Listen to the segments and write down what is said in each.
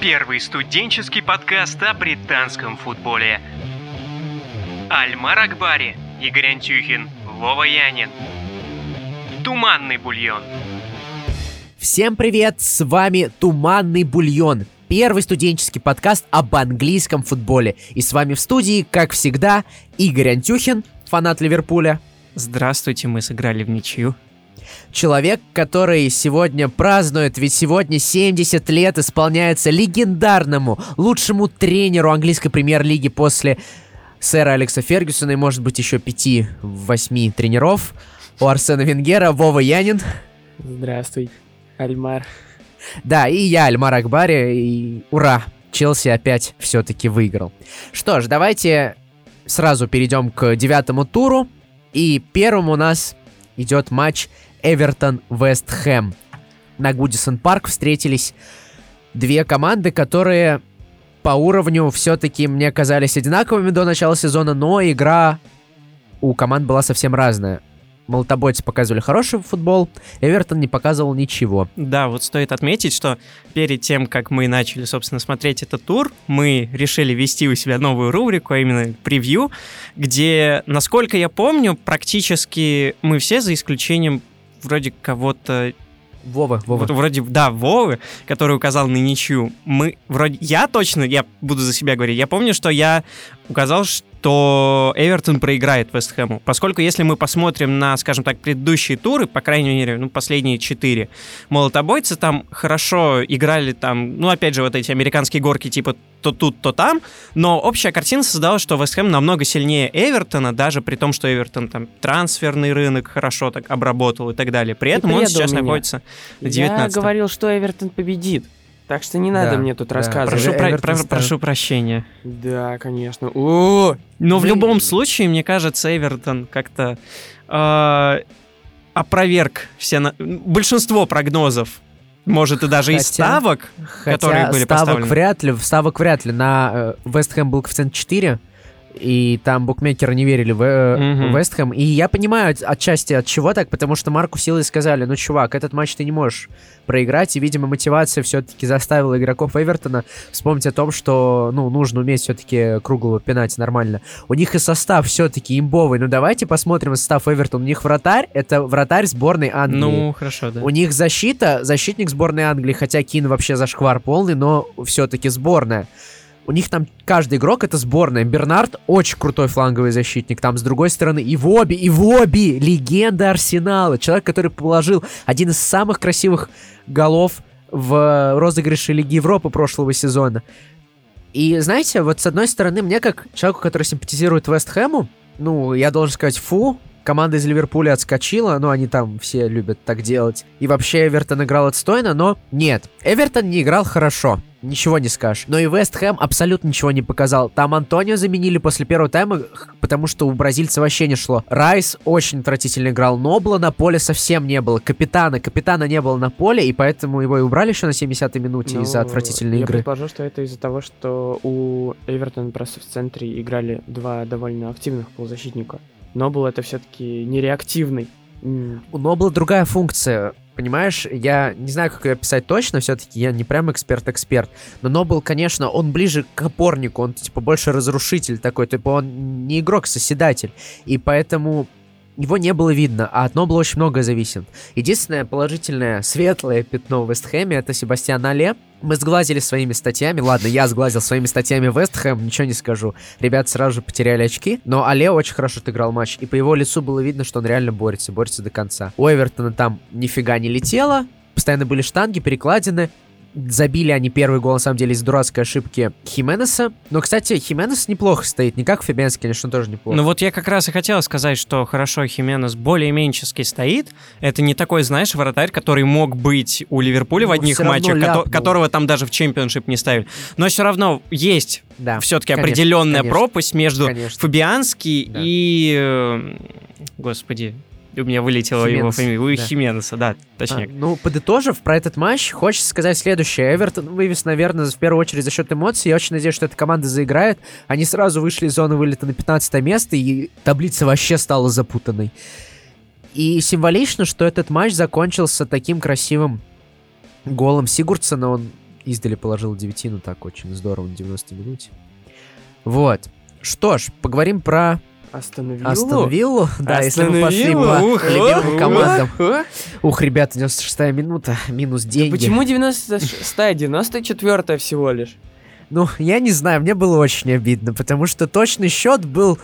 Первый студенческий подкаст о британском футболе. Альмар Акбари, Игорь Антюхин, Вова Янин. Туманный бульон. Всем привет, с вами Туманный бульон. Первый студенческий подкаст об английском футболе. И с вами в студии, как всегда, Игорь Антюхин, фанат Ливерпуля. Здравствуйте, мы сыграли в ничью. Человек, который сегодня празднует, ведь сегодня 70 лет исполняется легендарному, лучшему тренеру английской премьер-лиги после сэра Алекса Фергюсона и, может быть, еще 5-8 тренеров у Арсена Венгера, Вова Янин. Здравствуй, Альмар. Да, и я, Альмар Акбари, и ура, Челси опять все-таки выиграл. Что ж, давайте сразу перейдем к девятому туру. И первым у нас идет матч Эвертон-Вест Хэм. На Гудисон Парк встретились две команды, которые по уровню все-таки мне казались одинаковыми до начала сезона, но игра у команд была совсем разная. Молотобойцы показывали хороший футбол, Эвертон не показывал ничего. Да, вот стоит отметить, что перед тем, как мы начали, собственно, смотреть этот тур, мы решили вести у себя новую рубрику, а именно превью, где, насколько я помню, практически мы все, за исключением вроде кого-то Вова, Вова. Вот вроде, да, Вовы, который указал на ничью. Мы, вроде, я точно, я буду за себя говорить, я помню, что я указал, что Эвертон проиграет Вестхэму. Поскольку если мы посмотрим на, скажем так, предыдущие туры, по крайней мере, ну, последние четыре, молотобойцы там хорошо играли там, ну, опять же, вот эти американские горки типа то тут, то там, но общая картина создалась, что Вестхэм намного сильнее Эвертона, даже при том, что Эвертон там трансферный рынок хорошо так обработал и так далее. При этом он сейчас меня. находится на 19 Я говорил, что Эвертон победит. Так что не надо да, мне тут да. рассказывать. Прошу, про, про, прошу прощения. Да, конечно. О, Но в любом случае, мне кажется, Эвертон как-то э, опроверг все на... большинство прогнозов. Может, и даже хотя, из ставок, хотя которые были ставок поставлены. вряд ли, ставок вряд ли. На Вест э, Хэм был коэффициент 4, и там букмекеры не верили в mm-hmm. Вестхэм. И я понимаю отчасти от чего так, потому что Марку Силой сказали, ну, чувак, этот матч ты не можешь проиграть, и, видимо, мотивация все-таки заставила игроков Эвертона вспомнить о том, что, ну, нужно уметь все-таки круглого пинать нормально. У них и состав все-таки имбовый. Ну, давайте посмотрим состав Эвертона. У них вратарь, это вратарь сборной Англии. Ну, хорошо, да. У них защита, защитник сборной Англии, хотя Кин вообще зашквар полный, но все-таки сборная. У них там каждый игрок это сборная. Бернард очень крутой фланговый защитник. Там с другой стороны и Воби, и Воби, легенда Арсенала. Человек, который положил один из самых красивых голов в розыгрыше Лиги Европы прошлого сезона. И знаете, вот с одной стороны, мне как человеку, который симпатизирует Вест Хэму, ну, я должен сказать, фу, команда из Ливерпуля отскочила, ну, они там все любят так делать. И вообще Эвертон играл отстойно, но нет. Эвертон не играл хорошо ничего не скажешь. Но и Вест Хэм абсолютно ничего не показал. Там Антонио заменили после первого тайма, потому что у бразильца вообще не шло. Райс очень отвратительно играл. Нобла на поле совсем не было. Капитана. Капитана не было на поле, и поэтому его и убрали еще на 70-й минуте ну, из-за отвратительной я игры. Я предположу, что это из-за того, что у Эвертона просто в центре играли два довольно активных полузащитника. Нобл это все-таки нереактивный. У Нобла другая функция понимаешь, я не знаю, как ее описать точно, все-таки я не прям эксперт-эксперт, но Нобл, конечно, он ближе к опорнику, он, типа, больше разрушитель такой, типа, он не игрок-соседатель, и поэтому его не было видно, а от Нобла очень многое зависит. Единственное положительное, светлое пятно в Вестхэме — это Себастьян Але. Мы сглазили своими статьями. Ладно, я сглазил своими статьями Вестхэм, ничего не скажу. Ребята сразу же потеряли очки. Но Але очень хорошо отыграл матч. И по его лицу было видно, что он реально борется, борется до конца. У Эвертона там нифига не летело. Постоянно были штанги, перекладины. Забили они первый гол, на самом деле, из дурацкой ошибки Хименеса. Но, кстати, Хименес неплохо стоит. Не как Фабианский, конечно, тоже неплохо. Ну вот я как раз и хотел сказать, что хорошо Хименес более-меньшески стоит. Это не такой, знаешь, вратарь, который мог быть у Ливерпуля ну, в одних матчах, ко- которого там даже в чемпионшип не ставили. Но все равно есть да, все-таки определенная конечно. пропасть между конечно. Фабианский да. и... Э, господи, у меня вылетело Хименес, его фамилия. У да. Хименеса, да, точнее. А, ну, подытожив про этот матч, хочется сказать следующее. Эвертон вывез, наверное, в первую очередь за счет эмоций. Я очень надеюсь, что эта команда заиграет. Они сразу вышли из зоны вылета на 15 место, и таблица вообще стала запутанной. И символично, что этот матч закончился таким красивым голом Сигурдсона. Он издали положил девятину, так очень здорово на 90 минуте. Вот. Что ж, поговорим про Астон Виллу. Астон Виллу. Да, если мы Астон пошли по Ух, любимым ух, командам. ух. Ух, ребята, 96-я минута, минус деньги. Почему 96-я? 94-я всего лишь. Ну, я не знаю, мне было очень обидно, потому что точный счет был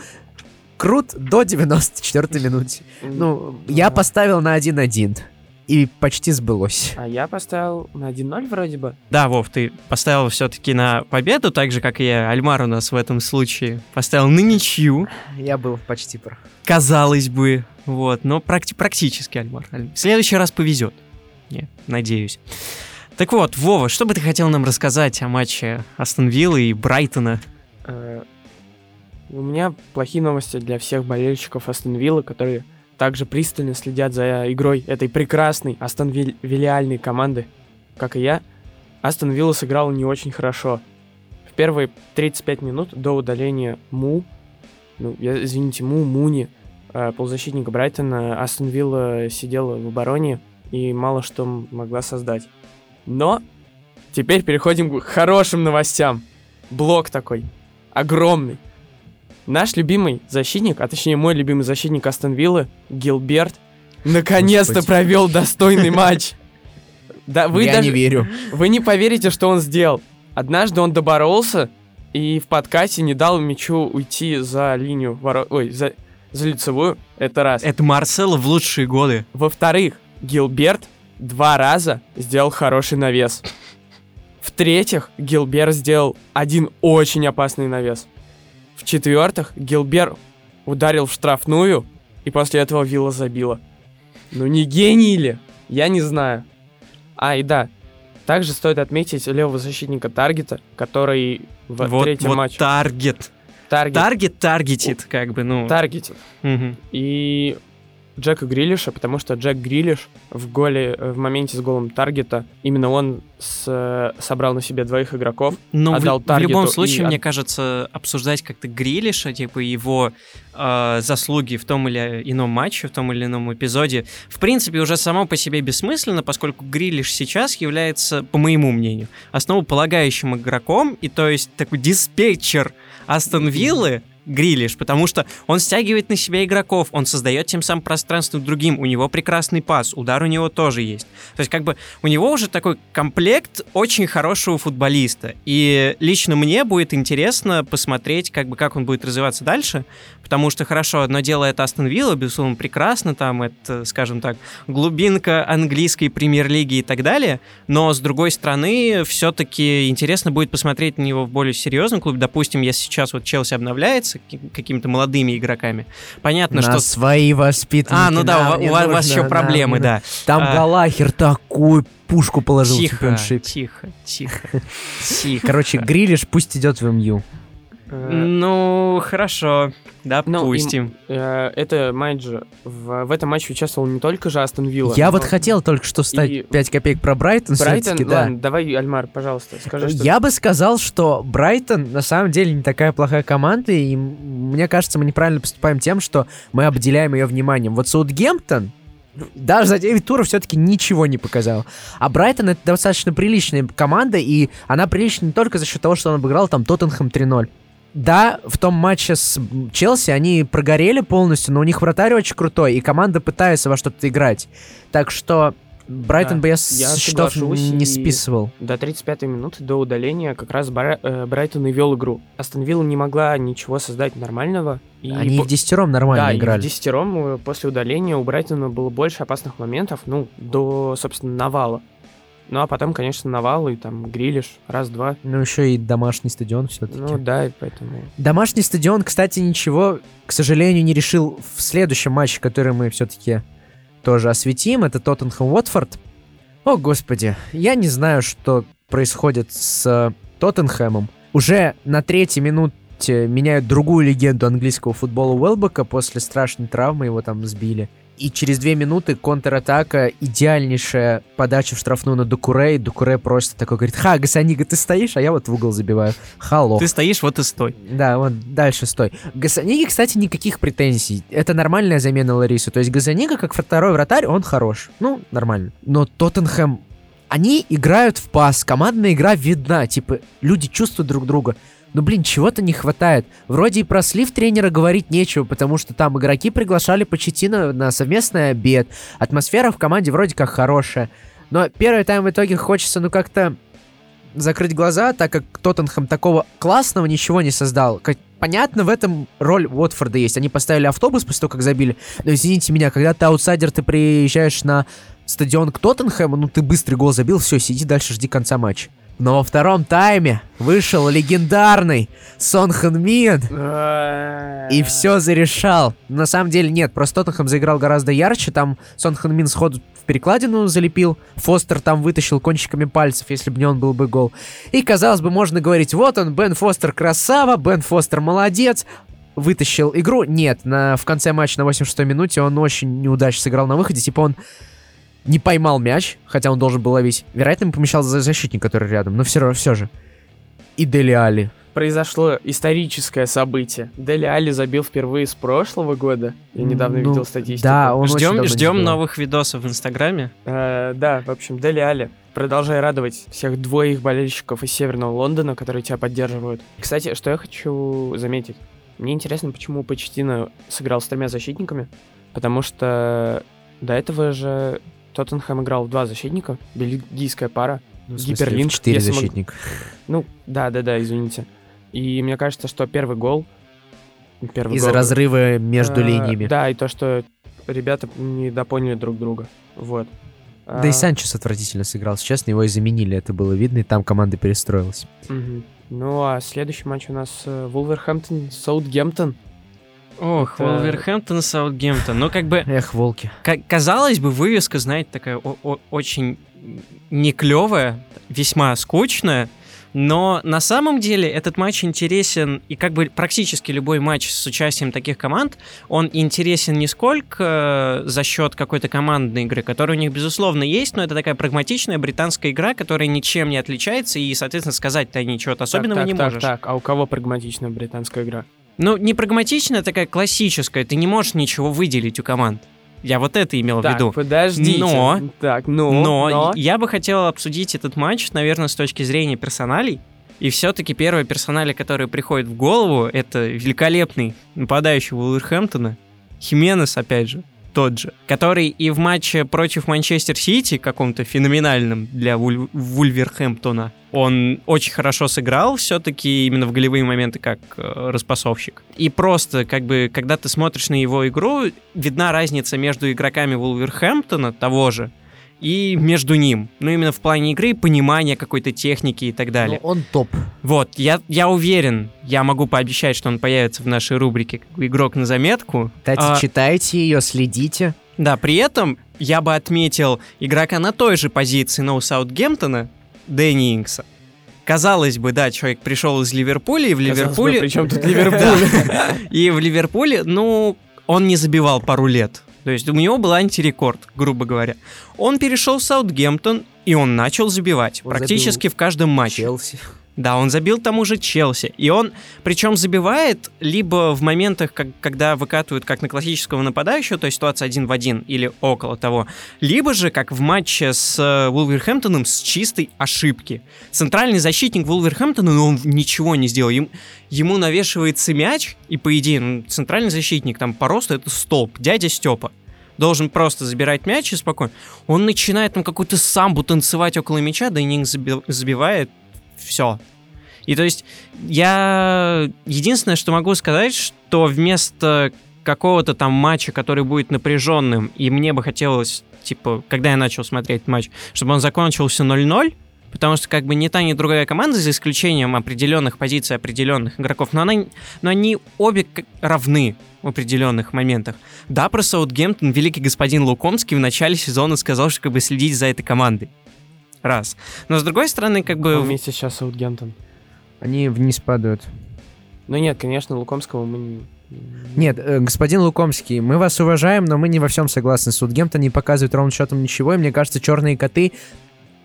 крут до 94-й минуты. Ну, я да. поставил на 1-1. И почти сбылось. А я поставил на 1-0 вроде бы. Да, Вов, ты поставил все-таки на победу, так же, как и я. Альмар у нас в этом случае поставил на ничью, Я был почти прав. казалось бы. Вот, но практи- практически, Альмар. Аль- В следующий раз повезет. Не, надеюсь. Так вот, Вова, что бы ты хотел нам рассказать о матче Астон Виллы и Брайтона? Э, У меня плохие новости для всех болельщиков Астон Виллы, которые также пристально следят за игрой этой прекрасной Астон Виллиальной команды, как и я. Астон Вилла сыграла не очень хорошо. В первые 35 минут до удаления Му, ну, извините, Му, Муни, э, полузащитника Брайтона, Астон Вилла сидела в обороне и мало что могла создать. Но теперь переходим к хорошим новостям. Блок такой, огромный. Наш любимый защитник, а точнее мой любимый защитник Астон Виллы, Гилберт, наконец-то Господи. провел достойный матч. Да, вы я даже не верю. вы не поверите, что он сделал. Однажды он доборолся и в подкате не дал мячу уйти за линию воро... Ой, за, за лицевую. Это раз. Это Марсело в лучшие годы. Во-вторых, Гилберт два раза сделал хороший навес. В-третьих, Гилберт сделал один очень опасный навес. В-четвертых, Гилберт ударил в штрафную, и после этого Вилла забила. Ну не гений ли? Я не знаю. А, и да, также стоит отметить левого защитника Таргета, который в вот, третьем вот матче... таргет. Таргет. Таргет таргетит, как бы, ну. Таргетит. мгм. и Джека Грилиша, потому что Джек Грилиш в голе, э, в моменте с голом Таргета, именно он с- э, собрал на себе двоих игроков. Ну, в, отдал в любом таргету случае, и мне кажется, обсуждать как-то Грилиша, типа его э, заслуги в том или ином матче, в том или ином эпизоде, в принципе, уже само по себе бессмысленно, поскольку Грилиш сейчас является, по моему мнению, основополагающим игроком, и то есть такой диспетчер Астон Виллы, Грилиш, потому что он стягивает на себя игроков, он создает тем самым пространство другим, у него прекрасный пас, удар у него тоже есть. То есть как бы у него уже такой комплект очень хорошего футболиста. И лично мне будет интересно посмотреть, как бы как он будет развиваться дальше, потому что хорошо, одно дело это Астон Вилла, безусловно, прекрасно, там это, скажем так, глубинка английской премьер-лиги и так далее, но с другой стороны, все-таки интересно будет посмотреть на него в более серьезном клубе. Допустим, если сейчас вот Челси обновляется ки- какими-то молодыми игроками, понятно, На что... свои воспитанники. А, ну да, у, вас нужно, еще проблемы, да. Там А. Галахер такую пушку положил в Тихо, чемпионшип. тихо, тихо, тихо. Короче, Грилиш пусть идет в МЮ. Э, Ну, хорошо, допустим. э, Это матч же. В, в этом матче участвовал не только же Астон Вилла. Я но вот хотел только что И- стать 5 копеек про Брайтон, Брайтон, да. ладно, давай, Альмар, пожалуйста, скажи, что... Я бы сказал, что Брайтон на самом деле не такая плохая команда, и мне кажется, мы неправильно поступаем тем, что мы обделяем ее вниманием. Вот Саутгемптон даже за 9 туров все-таки ничего не показал. А Брайтон это достаточно приличная команда, и она прилична не только за счет того, что он обыграл там Тоттенхэм 3-0. Да, в том матче с Челси они прогорели полностью, но у них вратарь очень крутой, и команда пытается во что-то играть. Так что Брайтон Да, бы я я счетов не списывал. До 35-й минуты, до удаления, как раз Бра- э, Брайтон и вел игру. Астон Вилла не могла ничего создать нормального. И Они по- в десятером нормально да, и в играли. десятером э, после удаления у Брайтона было больше опасных моментов, ну, до, собственно, навала. Ну, а потом, конечно, навал и там Грилиш, раз-два. Ну, еще и домашний стадион все-таки. Ну, да, и поэтому... Домашний стадион, кстати, ничего, к сожалению, не решил в следующем матче, который мы все-таки тоже осветим. Это Тоттенхэм Уотфорд. О, господи, я не знаю, что происходит с Тоттенхэмом. Уже на третьей минуте меняют другую легенду английского футбола Уэлбека после страшной травмы, его там сбили. И через две минуты контратака, идеальнейшая подача в штрафную на Дукуре, и Дукуре просто такой говорит, ха, Гасанига, ты стоишь, а я вот в угол забиваю. Халло. Ты стоишь, вот и стой. Да, вот дальше стой. Газаниги, кстати, никаких претензий. Это нормальная замена Ларису. То есть Газанига, как второй вратарь, он хорош. Ну, нормально. Но Тоттенхэм они играют в пас, командная игра видна, типа, люди чувствуют друг друга. Но, блин, чего-то не хватает. Вроде и про слив тренера говорить нечего, потому что там игроки приглашали Почетина на совместный обед. Атмосфера в команде вроде как хорошая. Но первый тайм в итоге хочется, ну, как-то закрыть глаза, так как Тоттенхэм такого классного ничего не создал. Как, понятно, в этом роль Уотфорда есть. Они поставили автобус после того, как забили. Но извините меня, когда ты аутсайдер, ты приезжаешь на стадион к Тоттенхэму, ну ты быстрый гол забил, все, сиди дальше, жди конца матча. Но во втором тайме вышел легендарный Сон Хэн Мин и все зарешал. На самом деле нет, просто Тоттенхэм заиграл гораздо ярче, там Сон Хэн Мин сходу в перекладину залепил, Фостер там вытащил кончиками пальцев, если бы не он был бы гол. И казалось бы, можно говорить, вот он, Бен Фостер красава, Бен Фостер молодец, вытащил игру. Нет, на, в конце матча на 86-й минуте он очень неудачно сыграл на выходе, типа он не поймал мяч, хотя он должен был ловить. Вероятно, ему помешал за защитник, который рядом, но все равно все же. И Дели Али. Произошло историческое событие. Дели Али забил впервые с прошлого года. Я недавно Ну, видел статистику. Да, он Ждем, ждем новых видосов в Инстаграме. Э, да, в общем, Дели Али. Продолжай радовать всех двоих болельщиков из Северного Лондона, которые тебя поддерживают. Кстати, что я хочу заметить. Мне интересно, почему Почтина сыграл с тремя защитниками. Потому что до этого же Тоттенхэм играл в два защитника. Бельгийская пара. Ну, смысле, Гиперлинк, Четыре если мог- защитник. Ну, да, да, да, извините. И мне кажется, что первый гол... Первый Из-за гол- разрыва между э, линиями. Да, и то, что ребята не допоняли друг друга. Вот. Да и А, Санчес отвратительно сыграл. Честно, его и заменили, это было видно, и там команда перестроилась. Мгм. Ну, а следующий матч у нас э, Вулверхэмптон, Саутгемптон. Ох, Это- Вулверхэмптон, Саутгемптон. Ну, как бы, Эх, волки. ка- казалось бы, вывеска, знаете, такая очень не клевая, весьма скучная. Но на самом деле этот матч интересен, и как бы практически любой матч с участием таких команд, он интересен не сколько э, за счет какой-то командной игры, которая у них, безусловно, есть, но это такая прагматичная британская игра, которая ничем не отличается, и, соответственно, сказать-то ничего особенного так, не так, можешь. Так, так, а у кого прагматичная британская игра? Ну, не прагматичная, а такая классическая. Ты не можешь ничего выделить у команд. Я вот это имел в так, виду. подождите. Но- Так, ну, Но, но... я бы хотел обсудить этот матч, наверное, с точки зрения персоналей. И все-таки первое персонале, которое приходит в голову, это великолепный нападающий Вулверхэмптона, Хименес, опять же, тот же, который и в матче против Манчестер Сити, каком-то феноменальном для Вуль- Вульверхэмптона, он очень хорошо сыграл все-таки именно в голевые моменты как э, распасовщик. И просто, как бы, когда ты смотришь на его игру, видна разница между игроками Вулверхэмптона, того же, и между ним. Ну, именно в плане игры, понимания какой-то техники и так далее. Ну, он топ. Вот, я, я уверен, я могу пообещать, что он появится в нашей рубрике как игрок на заметку. Кстати, А, читайте ее, следите. да, при этом я бы отметил игрока на той же позиции, но у Саутгемптона, Дэнни Инкса. Казалось бы, да, человек пришел из Ливерпуля, и в Ливерпуле... Причем тут. Ливерпуль? И в Ливерпуле, ну, он не забивал пару лет. То есть у него был антирекорд, грубо говоря. Он перешел в Саутгемптон, и он начал забивать Он практически в каждом матче. Челси. Да, он забил тому же Челси. И он, причем, забивает либо в моментах, как, когда выкатывают как на классического нападающего, то есть ситуация один в один или около того, либо же как в матче с э, Вулверхэмптоном с чистой ошибки. Центральный защитник Вулверхэмптона, ну, он ничего не сделал. Им- ему навешивается мяч, и по идее, ну, центральный защитник там по росту это столб, дядя Степа. Должен просто забирать мяч и спокойно. Он начинает там какую-то самбу танцевать около мяча, да и не забивает все. И то есть я единственное, что могу сказать, что вместо какого-то там матча, который будет напряженным, и мне бы хотелось, типа, когда я начал смотреть матч, чтобы он закончился 0-0, потому что как бы ни та, ни другая команда, за исключением определенных позиций, определенных игроков, но, она, но они обе равны в определенных моментах. Да, про Саутгемптон великий господин Лукомский в начале сезона сказал, что как бы следить за этой командой. Раз. Но с другой стороны, как бы... Вместе сейчас Саутгемптон. Они вниз падают. Ну нет, конечно, Лукомского мы не... Нет, э, господин Лукомский, мы вас уважаем, но мы не во всем согласны. Судгемптон не показывает ровным счетом ничего, и мне кажется, черные коты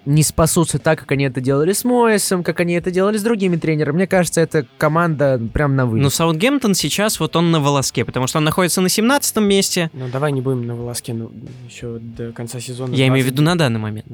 не спасутся так, как они это делали с Моэсом, как они это делали с другими тренерами. Мне кажется, это команда прям на вылет. Ну, Саутгемптон сейчас вот он на волоске, потому что он находится на 17 месте. Ну давай не будем на волоске ну, еще до конца сезона. Я имею в 20. виду на данный момент.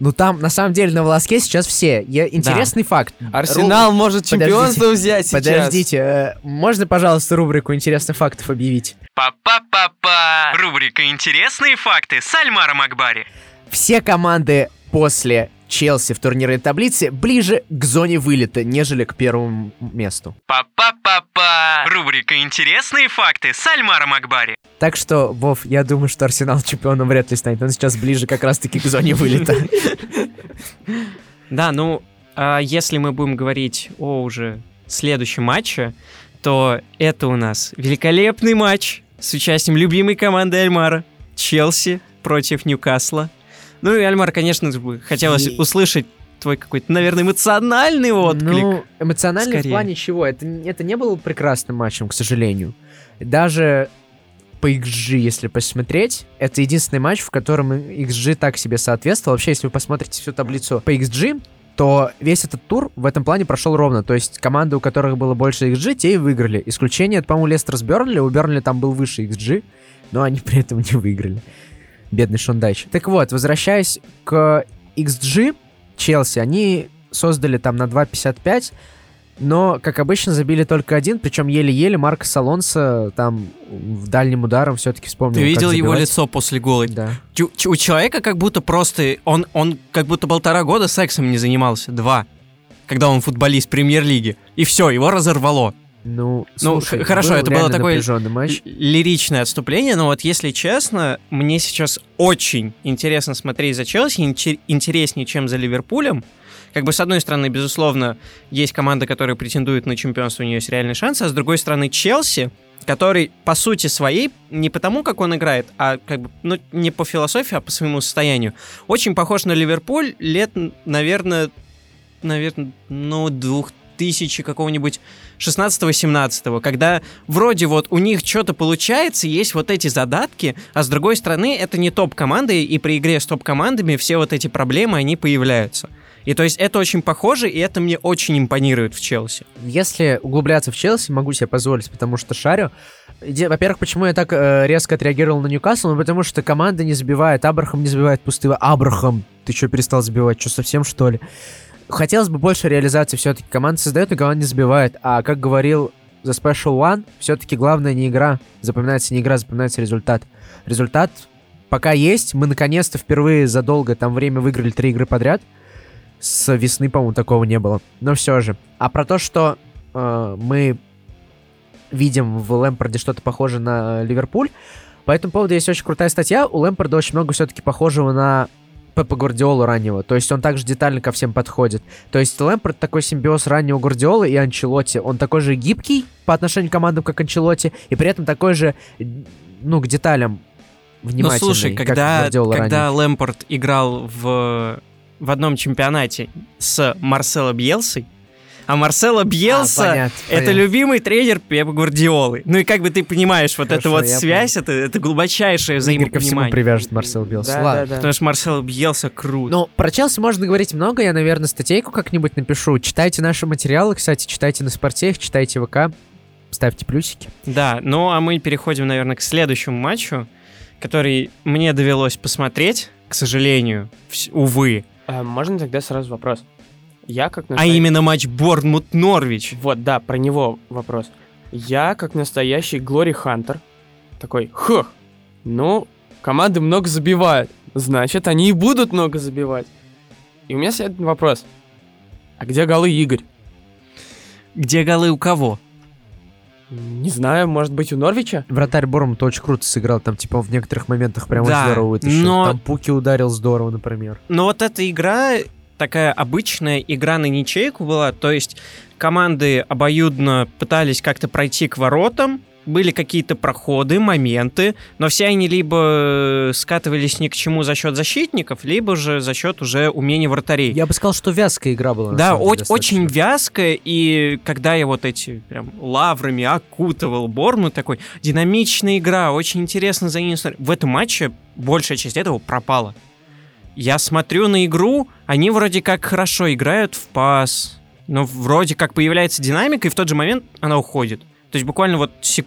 Ну там, на самом деле, на волоске сейчас все. Я, интересный факт. Арсенал может Подождите, чемпионство взять сейчас. Подождите, э, можно, пожалуйста, рубрику интересных фактов объявить? Па-па-па-па! Рубрика «Интересные факты» с Альмаром Акбари. Все команды после Челси в турнирной таблице ближе к зоне вылета, нежели к первому месту. Па-па-па-па! Рубрика «Интересные факты» с Альмаром Акбари. Так что, Вов, я думаю, что Арсенал чемпионом вряд ли станет. Он сейчас ближе как раз-таки к зоне вылета. Да, ну, а если мы будем говорить о уже следующем матче, то это у нас великолепный матч с участием любимой команды Альмара. Челси против Ньюкасла. Ну и, Альмар, конечно, хотелось Е- услышать твой какой-то, наверное, эмоциональный отклик. Ну, эмоционально в Скорее. плане чего? Это, это не был прекрасным матчем, к сожалению. Даже по XG, если посмотреть, это единственный матч, в котором XG так себе соответствовал. Вообще, если вы посмотрите всю таблицу по XG, то весь этот тур в этом плане прошел ровно. То есть команды, у которых было больше XG, те и выиграли. Исключение, это, по-моему, Лестер с Бернли. У Бернли там был выше XG, но они при этом не выиграли. Бедный Шондайч. Так вот, возвращаясь к XG, Челси, они создали там на 2.55, но, как обычно, забили только один, причем еле-еле Маркос Алонсо там в дальним ударом все-таки вспомнил, Ты видел его лицо после гола? Да. Чу- чу- У человека как будто просто... Он, он как будто полтора года сексом не занимался. Два. Когда он футболист премьер-лиги. И все, его разорвало. Ну, Ну, слушай, х- хорошо, был это было напряженный матч. Лиричное отступление, но вот если честно, мне сейчас очень интересно смотреть за Челси, инте- интереснее, чем за Ливерпулем. Как бы, с одной стороны, безусловно, есть команда, которая претендует на чемпионство, у нее есть реальный шанс, а с другой стороны, Челси, который, по сути своей, не потому, как он играет, а как бы, ну, не по философии, а по своему состоянию, очень похож на Ливерпуль лет, наверное, наверное, ну, двух тысячи какого-нибудь 16-17, когда вроде вот у них что-то получается, есть вот эти задатки, а с другой стороны это не топ-команды, и при игре с топ-командами все вот эти проблемы, они появляются. И то есть это очень похоже, и это мне очень импонирует в Челси. Если углубляться в Челси, могу себе позволить, потому что шарю. Во-первых, почему я так э, резко отреагировал на Ньюкасл? Ну, потому что команда не забивает, Абрахам не забивает пустые. Абрахам, ты что, перестал забивать? Что, совсем, что ли? Хотелось бы больше реализации все-таки. Команда создает, но команда не забивает. А как говорил The Special One, все-таки главное не игра. Запоминается не игра, запоминается результат. Результат пока есть. Мы наконец-то впервые за долгое там время выиграли три игры подряд. С весны, по-моему, такого не было. Но все же. А про то, что э, мы видим в Лэмпорде что-то похожее на Ливерпуль, по этому поводу есть очень крутая статья. У Лэмпорда очень много все-таки похожего на Пепа Гвардиолу раннего. То есть он также детально ко всем подходит. То есть Лэмпорд такой симбиоз раннего Гвардиолы и Анчелотти. Он такой же гибкий по отношению к командам, как Анчелотти, и при этом такой же, ну, к деталям Ну внимательный, слушай, как когда, Гвардиола когда. Лэмпорт играл в, в одном чемпионате с Марсело Бьелсой, а Марсело Бьелса А, понятно, Это понятно. любимый тренер Пепа Гвардиолы. Ну и как бы ты понимаешь, вот эта Хорошо, вот я связь, это, это глубочайшее Игорь ко всему взаимопонимание. привяжет Марсел Билс. Да, Ладно. да, да. Потому что Марсело Бьелса крут. Ну, про Челси можно говорить много, я, наверное, статейку как-нибудь напишу. Читайте наши материалы, кстати, читайте на спортех, читайте ВК, ставьте плюсики. Да, ну а мы переходим, наверное, к следующему матчу, который мне довелось посмотреть, к сожалению, увы. А, можно тогда сразу вопрос? Я как А настоящий... именно матч Борнмут-Норвич. Вот, да, про него вопрос. Я как настоящий Глори Хантер такой, хух, ну, команды много забивают, значит, они и будут много забивать. И у меня следует вопрос. А где голы Игорь? Где голы у кого? Не знаю, может быть, у Норвича? Вратарь Бормут очень круто сыграл, там, типа, в некоторых моментах прям Да, здорово вытащил. но- Там Пуки ударил здорово, например. Но вот эта игра, такая обычная игра на ничейку была, то есть команды обоюдно пытались как-то пройти к воротам, были какие-то проходы, моменты, но все они либо скатывались ни к чему за счет защитников, либо же за счет уже умений вратарей. Я бы сказал, что вязкая игра была. Да, деле, о- достаточно. очень вязкая, и когда я вот эти прям лаврами окутывал Борну, такой динамичная игра, очень интересно за ней. В этом матче большая часть этого пропала. Я смотрю на игру, они вроде как хорошо играют в пас, но вроде как появляется динамика, и в тот же момент она уходит. То есть буквально вот сек-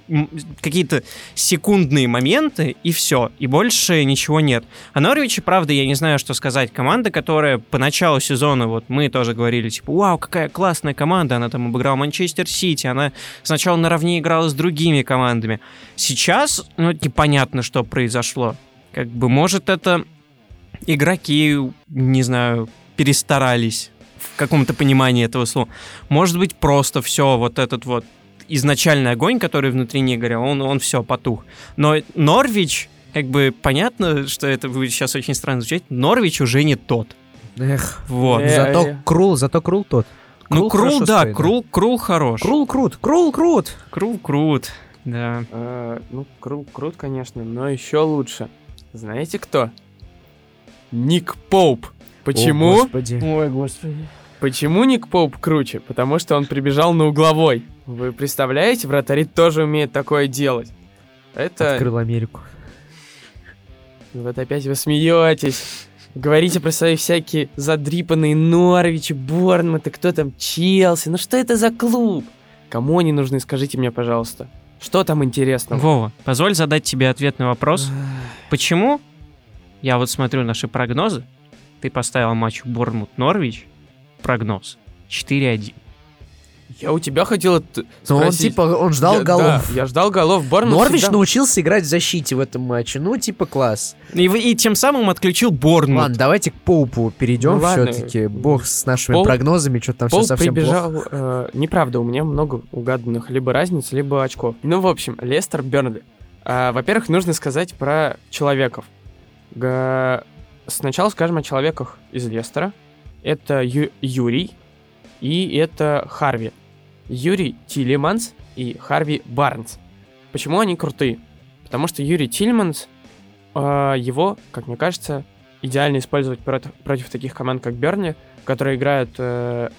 какие-то секундные моменты, и все. И больше ничего нет. А Норвичи, правда, я не знаю, что сказать. Команда, которая по началу сезона, вот мы тоже говорили, типа, вау, какая классная команда, она там обыграла Манчестер Сити, она сначала наравне играла с другими командами. Сейчас, ну, непонятно, что произошло. Как бы, может, это игроки, не знаю, перестарались в каком-то понимании этого слова. Может быть, просто все вот этот вот изначальный огонь, который внутри не горел, он, он все потух. Но Норвич, как бы понятно, что это будет сейчас очень странно звучать, Норвич уже не тот. Эх. Вот. Э, Зато э. Крул, зато Крул тот. ну, Крул, да, стоит, Крул, Крул хорош. Крул крут, Крул крут. Крул крут, да. Э, ну, крут, крут, конечно, но еще лучше. Знаете кто? Ник Поуп. Почему? О, господи. Ой, господи. Почему Ник Поуп круче? Потому что он прибежал на угловой. Вы представляете, вратари тоже умеют такое делать. Это... Открыл Америку. Вот опять вы смеетесь. Говорите про свои всякие задрипанные Норвичи, Борнмуты, кто там, Челси. Ну что это за клуб? Кому они нужны, скажите мне, пожалуйста. Что там интересного? Вова, позволь задать тебе ответный вопрос. Почему? Я вот смотрю наши прогнозы. Ты поставил матч Борнмут-Норвич. Прогноз 4-1. Я у тебя хотел это Но он спросить. типа, он ждал Я- голов. да, я ждал голов. Борнмут Норвич всегда- научился играть в защите в этом матче. Ну, типа, класс. И, и тем самым отключил Борнмут. Ладно, давайте к Поупу перейдем Ну все-таки. Бог с нашими Пол- прогнозами, что там Пол все совсем прибежал... плохо. э, неправда, у меня много угаданных либо разниц, либо очков. Ну, в общем, Лестер Бернли. А, во-первых, нужно сказать про человеков. Га- Сначала скажем о человеках из Лестера. Это Ю- Юрий и это Харви. Юрий Тилеманс и Харви Барнс. Почему они крутые? Потому что Юрий Тилеманс, э, его, как мне кажется, идеально использовать против, против таких команд, как Берни, которые играют э,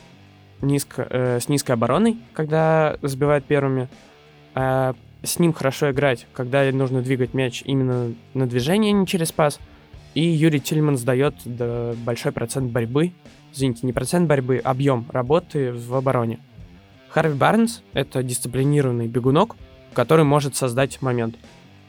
низко, э, с низкой обороной, когда забивают первыми. А с ним хорошо играть, когда нужно двигать мяч именно на движение, а не через пас. И Юрий Тильманс дает да, большой процент борьбы, извините, не процент борьбы, объем работы в обороне. Харви Барнс — это дисциплинированный бегунок, который может создать момент.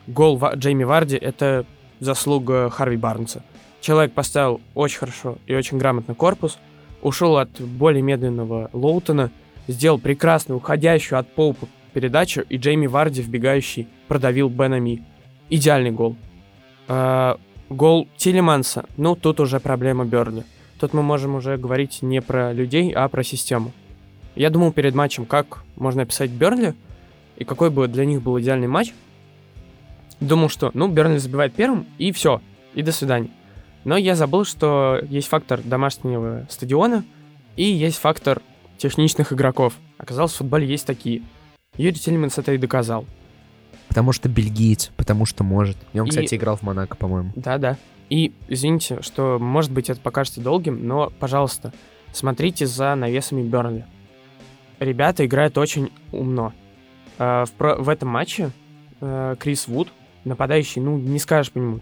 Гол Ва- Джейми Варди — это заслуга Харви Барнса. Человек поставил очень хорошо и очень грамотно корпус, ушел от более медленного Лоутона, сделал прекрасную уходящую от Поупа передачу, и Джейми Варди, вбегающий, продавил Бенами. Идеальный гол. А, гол Тилеманса. Ну, тут уже проблема Берли. Тут мы можем уже говорить не про людей, а про систему. Я думал перед матчем, как можно описать Берли, и какой бы для них был идеальный матч. Думал, что, ну, Бернли забивает первым, и все, и до свидания. Но я забыл, что есть фактор домашнего стадиона и есть фактор техничных игроков. Оказалось, в футболе есть такие. Юрий Тельманс это и доказал. Потому что бельгиец, потому что может. И он, И- кстати, играл в Монако, по-моему. Да-да. И извините, что, может быть, это покажется долгим, но, пожалуйста, смотрите за навесами Бернли. Ребята играют очень умно. Э, В, про- в этом матче э, Крис Вуд, нападающий, ну, не скажешь по нему,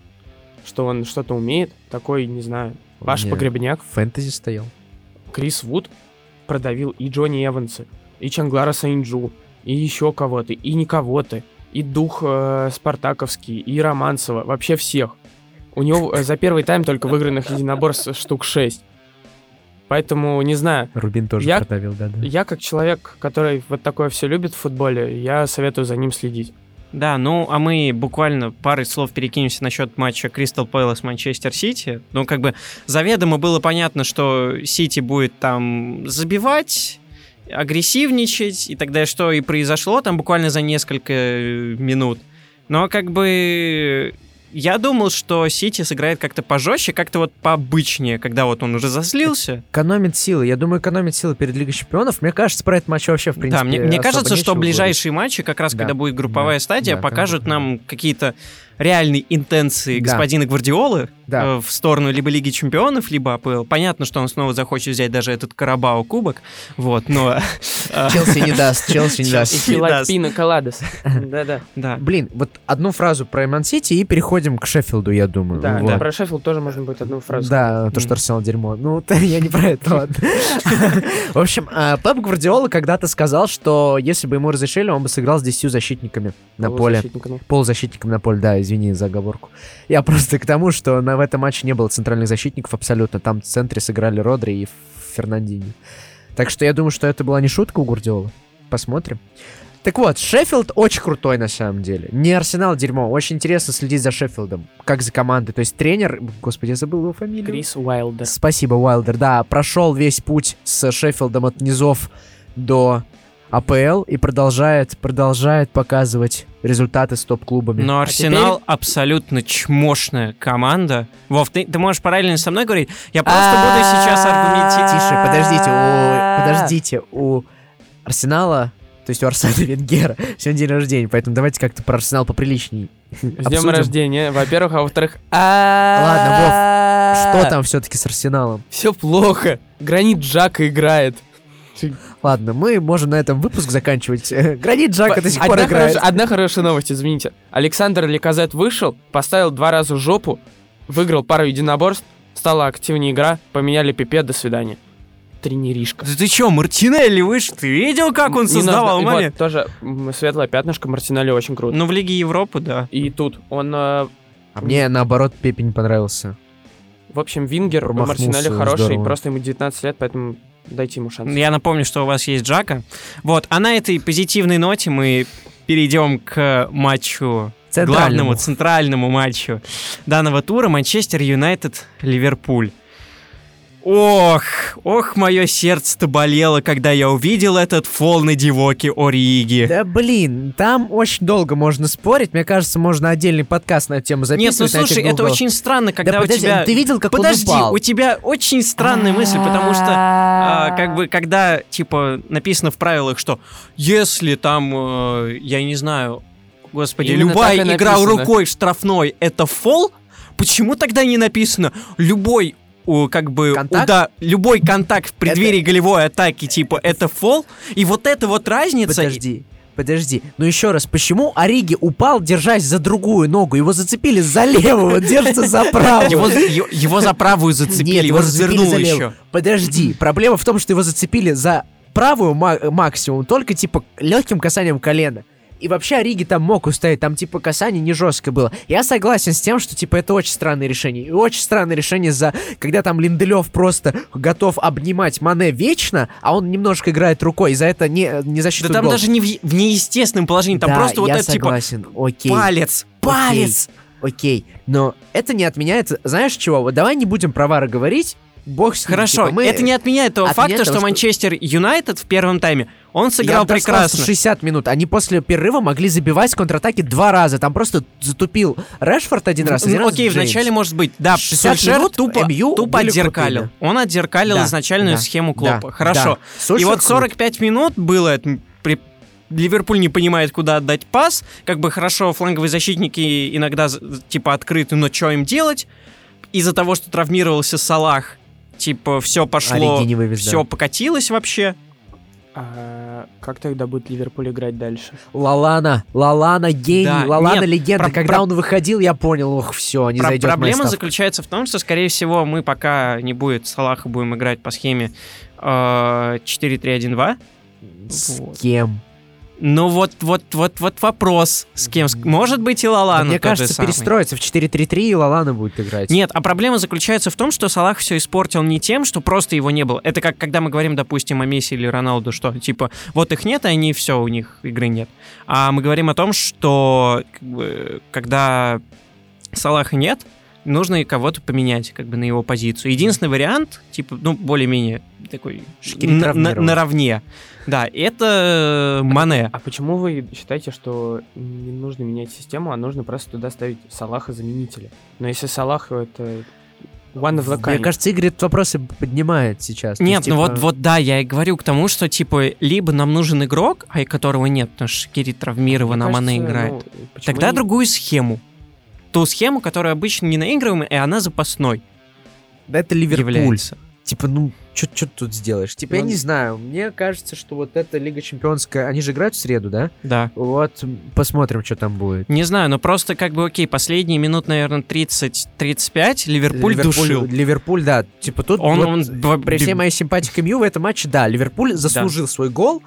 что он что-то умеет. Такой, не знаю, ваш Не, Погребняк. Фэнтези стоял. Крис Вуд продавил и Джонни Эванса, и Чаглара Сёюнджю, и еще кого-то, и не кого-то, и дух э, Спартаковский, и Романцева, вообще всех. У него э, за первый тайм только выигранных единоборств штук 6. Поэтому, не знаю, Рубин тоже Я- продавил, да-да. я как человек, который вот такое все любит в футболе, я советую за ним следить. Да, ну а мы буквально парой слов перекинемся насчет матча Кристал Пэлас Манчестер Сити. Ну, как бы заведомо было понятно, что Сити будет там забивать, агрессивничать, и тогда что и произошло там буквально за несколько э, минут. Но как бы я думал, что Сити сыграет как-то пожестче, как-то вот пообычнее, когда вот он уже заслился. Экономит силы. Я думаю, экономит силы перед Лигой Чемпионов. Мне кажется, про этот матч вообще, в принципе, да, мне, мне кажется, что говорить. ближайшие матчи, как раз Да. когда будет групповая Да. стадия, Да, покажут конечно. нам какие-то реальные интенции Да. господина Гвардиолы Да. э, в сторону либо Лиги Чемпионов, либо АПЛ. Понятно, что он снова захочет взять даже этот Карабао кубок, вот, но... э, Челси не даст, Челси не И даст. Даст. Пина Коладос. Да-да. Да. Блин, вот одну фразу про Ман-Сити и переходим к Шеффилду, я думаю. Да, да, про Шеффилд тоже можно будет одну фразу. Да, то, что Арсенал дерьмо. Ну, я не про это, ладно. В общем, а, Пеп Гвардиола когда-то сказал, что если бы ему разрешили, он бы сыграл с 10 защитниками на поле. Полузащитниками. На поле, да, извини за оговорку. Я просто к тому, что на, в этом матче не было центральных защитников абсолютно. Там в центре сыграли Родри и Фернандини. Так что я думаю, что это была не шутка у Гвардиолы. Посмотрим. Так вот, Шеффилд очень крутой на самом деле. Не Арсенал дерьмо. Очень интересно следить за Шеффилдом. Как за командой. То есть тренер... Господи, я забыл его фамилию. Крис Уайлдер. Спасибо, Уайлдер. Да, прошел весь путь с Шеффилдом от низов до АПЛ и продолжает, продолжает показывать результаты с топ-клубами. Но А Арсенал абсолютно чмошная команда. Вов, ты, ты можешь параллельно со мной говорить? Я просто буду сейчас аргументировать. Тише, подождите, у, подождите, у Арсенала, то есть у Арсена Венгера, сегодня день рождения, поэтому давайте как-то про Арсенал поприличней. С днем рождения, во-первых, а во-вторых... Ладно, Что там все-таки с Арсеналом? Все плохо. Гранит Джака играет. Ладно, мы можем на этом выпуск заканчивать. Гранит Джака до сих пор играет. одна хорошая новость, извините. Александр Леказет вышел, поставил два раза жопу, выиграл пару единоборств, стала активнее игра, поменяли пипе, до свидания. Тренеришка. Да ты чё, Мартинелли выше? Ты видел, как он создавал нужно- и вот момент? тоже светлое пятнышко, Мартинелли очень круто. Ну, в Лиге Европы, да. И тут он, э, А мне наоборот Пепе не понравился. в общем, Вингер, Промахнулся Мартинелли хороший, здорово. просто ему 19 лет, поэтому дайте ему шанс. Я напомню, что у вас есть Джака. Вот, а на этой позитивной ноте мы перейдем к матчу Центральному. главному центральному матчу данного тура Манчестер Юнайтед Ливерпуль. Ох, ох, мое сердце-то болело, когда я увидел этот фол на Дивоке Ориги. Да блин, там очень долго можно спорить. Мне кажется, можно отдельный подкаст на эту тему Нет, ну записывать. этих слушай, это очень странно, когда да у подожди, тебя... ты видел, как Подожди, он упал? у тебя очень странная мысль, потому что а, как бы когда типа написано в правилах, что если там, э, я не знаю, господи, Именно любая игра написано. рукой штрафной это фол, почему тогда не написано любой как бы Контакт? уда- любой контакт в преддверии голевой атаки типа это фол и вот эта вот разница Подожди, подожди. Ну еще раз, почему Ориги упал, держась за другую ногу? Его зацепили за левую, он держится за правую. его, его, его за правую зацепили, Нет, его его развернуло еще. Подожди, проблема в том, что его зацепили за правую ма- максимум, только типа легким касанием колена. И вообще Ориги там мог устоять, там типа касание не жесткое было. Я согласен с тем, что типа это очень странное решение. И очень странное решение за, когда там Линделев просто готов обнимать Мане вечно, а он немножко играет рукой, и за это не, не Да засчитывает там гол. даже не в, в неестественном положении, там Да, просто вот это типа согласен, окей. палец, палец. Окей, но это не отменяет, знаешь чего, вот давай не будем про вары говорить, бог с ним, Хорошо, типа, мы- это не отменяет того отменяет факта, того, что Манчестер Юнайтед в первом тайме, он Я сыграл сказал, что прекрасно. 60 минут. Они после перерыва могли забивать контратаки два раза. Там просто затупил Решфорд один раз, один Ну, раз окей, Джеймс. вначале может быть, да, 60 Сульшер минут тупо, МЮ тупо отзеркалил. крутыми. Он отзеркалил Да, изначальную да, схему да, Клопа. Хорошо. да. И вот крут. 45 минут было при- Ливерпуль не понимает, куда отдать пас. Как бы хорошо, фланговые защитники иногда типа открыты, но что им делать? Из-за того, что травмировался Салах, типа все пошло, Ориги не вывез, да. все покатилось вообще. А как тогда будет Ливерпуль играть дальше? Лалана, Лалана гений, Да, Лалана нет, легенда. про- Когда про- он выходил, я понял, ох, все, не Про- зайдет проблема заключается в том, что, скорее всего, мы пока не будет Салаха, будем играть по схеме э, 4-3-1-2. С Вот. кем? Ну вот, вот, вот, вот вопрос, с кем? Может быть и Да Лалана мне тот же кажется, самый. перестроится в 4-3-3, и Лалана будет играть. Нет, а проблема заключается в том, что Салах все испортил не тем, что просто его не было. Это как когда мы говорим, допустим, о Месси или Роналду, что типа вот их нет, и они все, у них игры нет. А мы говорим о том, что как бы, когда Салаха нет, нужно и кого-то поменять как бы на его позицию. Единственный вариант, типа, ну, более-менее такой на- на- наравне. Да, это Мане. А почему вы считаете, что не нужно менять систему, а нужно просто туда ставить Салаха заменителя? Но если Салах это one of the Мне kind. кажется, Игорь этот вопрос и поднимает сейчас. Нет, есть, ну типа, вот, вот да, я и говорю к тому, что типа либо нам нужен игрок, а и которого нет, потому что Шкири травмирован, а Мне Мане играет. ну, Тогда не- другую схему. Ту схему, которую обычно не наигрываем, и она запасной Да это Ливерпуль. является. Типа, ну, что ты тут сделаешь? Типа, я Ну, не знаю. Мне кажется, что вот эта Лига Чемпионская... Они же играют в среду, да? Да. Вот, посмотрим, что там будет. Не знаю, но просто как бы окей, последние минут, наверное, 30-35 Ливерпуль, душил. Ливерпуль, да. Типа, тут Он, вот он при всей моей симпатии к МЮ в этом матче, да, Ливерпуль заслужил свой гол.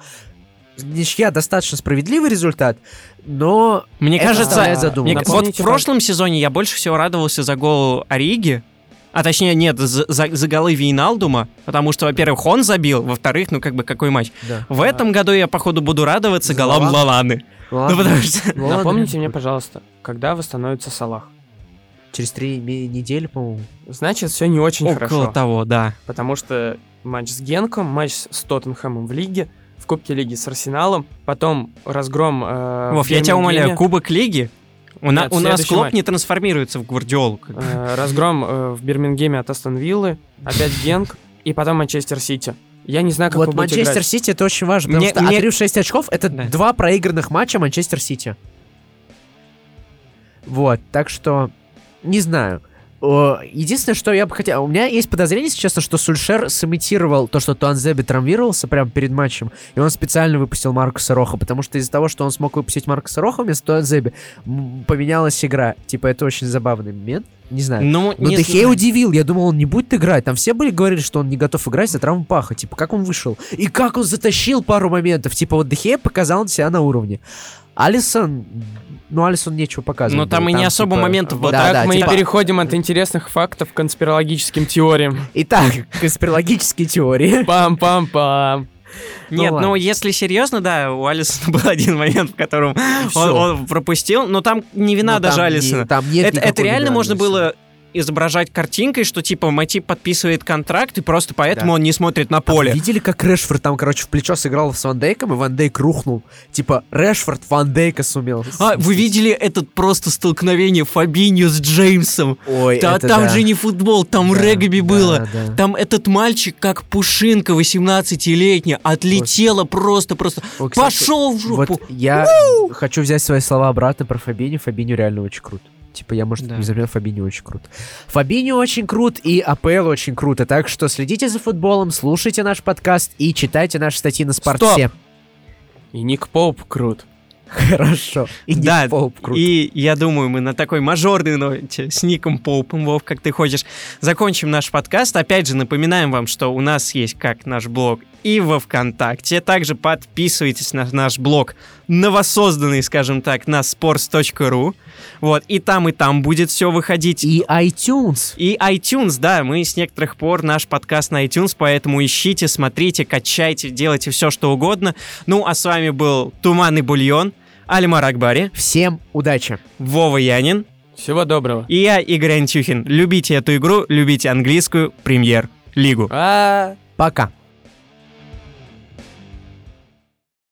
Ничья достаточно справедливый результат, но Мне Это кажется, заставляет мне- задуматься. вот в прошлом сезоне я больше всего радовался за гол Ориги, а точнее, нет, за, за- за голы Вейналдума, потому что, во-первых, он забил, во-вторых, ну как бы какой матч. да. В этом году я, походу, буду радоваться За голам Лаланы? Лаланы. Ну, потому что... Напомните мне, пожалуйста, когда восстановится Салах? Через три недели, по-моему. Значит, все не очень Около хорошо. того, да. Потому что матч с Генком, матч с Тоттенхэмом в лиге, в Кубке Лиги с Арсеналом, потом разгром э, в Вов, я тебя умоляю, Кубок Лиги, у, на- Нет, у нас Клоп матч. не трансформируется в Гвардиолу. э, разгром э, в Бирмингеме от Астон Виллы, опять Генк, и потом Манчестер Сити. Я не знаю, как Вот вы будете Манчестер играть. Сити это очень важно, потому Мне- что мне- отрыв 6 очков это Да. два проигранных матча Манчестер Сити. Вот, так что не знаю. Единственное, что я бы хотел... У меня есть подозрение, если честно, что Сульшер сымитировал то, что Туанзеби травмировался прямо перед матчем, и он специально выпустил Маркоса Рохо, потому что из-за того, что он смог выпустить Маркуса Роха вместо Туанзеби, поменялась игра. Типа, это очень забавный момент. Не знаю. Ну, Но знаю. удивил, я думал, он не будет играть. Там все были говорили, что он не готов играть за травму паха. Типа, как он вышел? И как он затащил пару моментов. Типа, вот Дехея показал себя на уровне. Алисон, ну, Алисон нечего показывать. Ну, там было. и не особо типа, моментов Вот было. Да, так да, мы типа- и переходим от интересных фактов к конспирологическим теориям. Итак, конспирологические теории. Пам-пам-пам. Нет, Ну ну, если серьезно, да, у Алисона был один момент, в котором он, он пропустил, но там не вина Ну, даже там не- Алисона. Там нет это, это реально можно Алисона. было изображать картинкой, что типа Матип подписывает контракт, и просто поэтому Да. он не смотрит на А вы поле. видели, как Решфорд там, короче, в плечо сыграл с Ван Дейком, и Ван Дейк рухнул? Типа, Решфорд Ван Дейка сумел. А, вы видели этот просто столкновение Фабиньо с Джеймсом? Ой, Да, это там да. же не футбол, там Да, регби да, было. да. Там этот мальчик, как пушинка 18-летняя, отлетела просто-просто. Пошел в жопу! Вот я хочу взять свои слова обратно про Фабини. Фабиню реально очень крут. Типа, я, может, Да. не заменил, Фабини очень крут. Фабини очень крут, и АПЛ очень круто. Так что следите за футболом, слушайте наш подкаст и читайте наши статьи на спорте. И Ник Поуп крут. Хорошо. И Ник Да, Поуп крут. и я думаю, мы на такой мажорной ноте с Ником Поупом, Вов, как ты хочешь, закончим наш подкаст. Опять же, напоминаем вам, что у нас есть как наш блог и во ВКонтакте. Также подписывайтесь на наш блог, новосозданный, скажем так, на sports.ru. Вот, и там, и там будет все выходить. И iTunes. И iTunes, да, мы с некоторых пор наш подкаст на iTunes, поэтому ищите, смотрите, качайте, делайте все, что угодно. Ну, а с вами был Туман и Бульон, Альмар Акбари, Всем удачи. Вова Янин Всего доброго. и я, Игорь Антюхин. Любите эту игру, любите английскую премьер-лигу. А. Пока.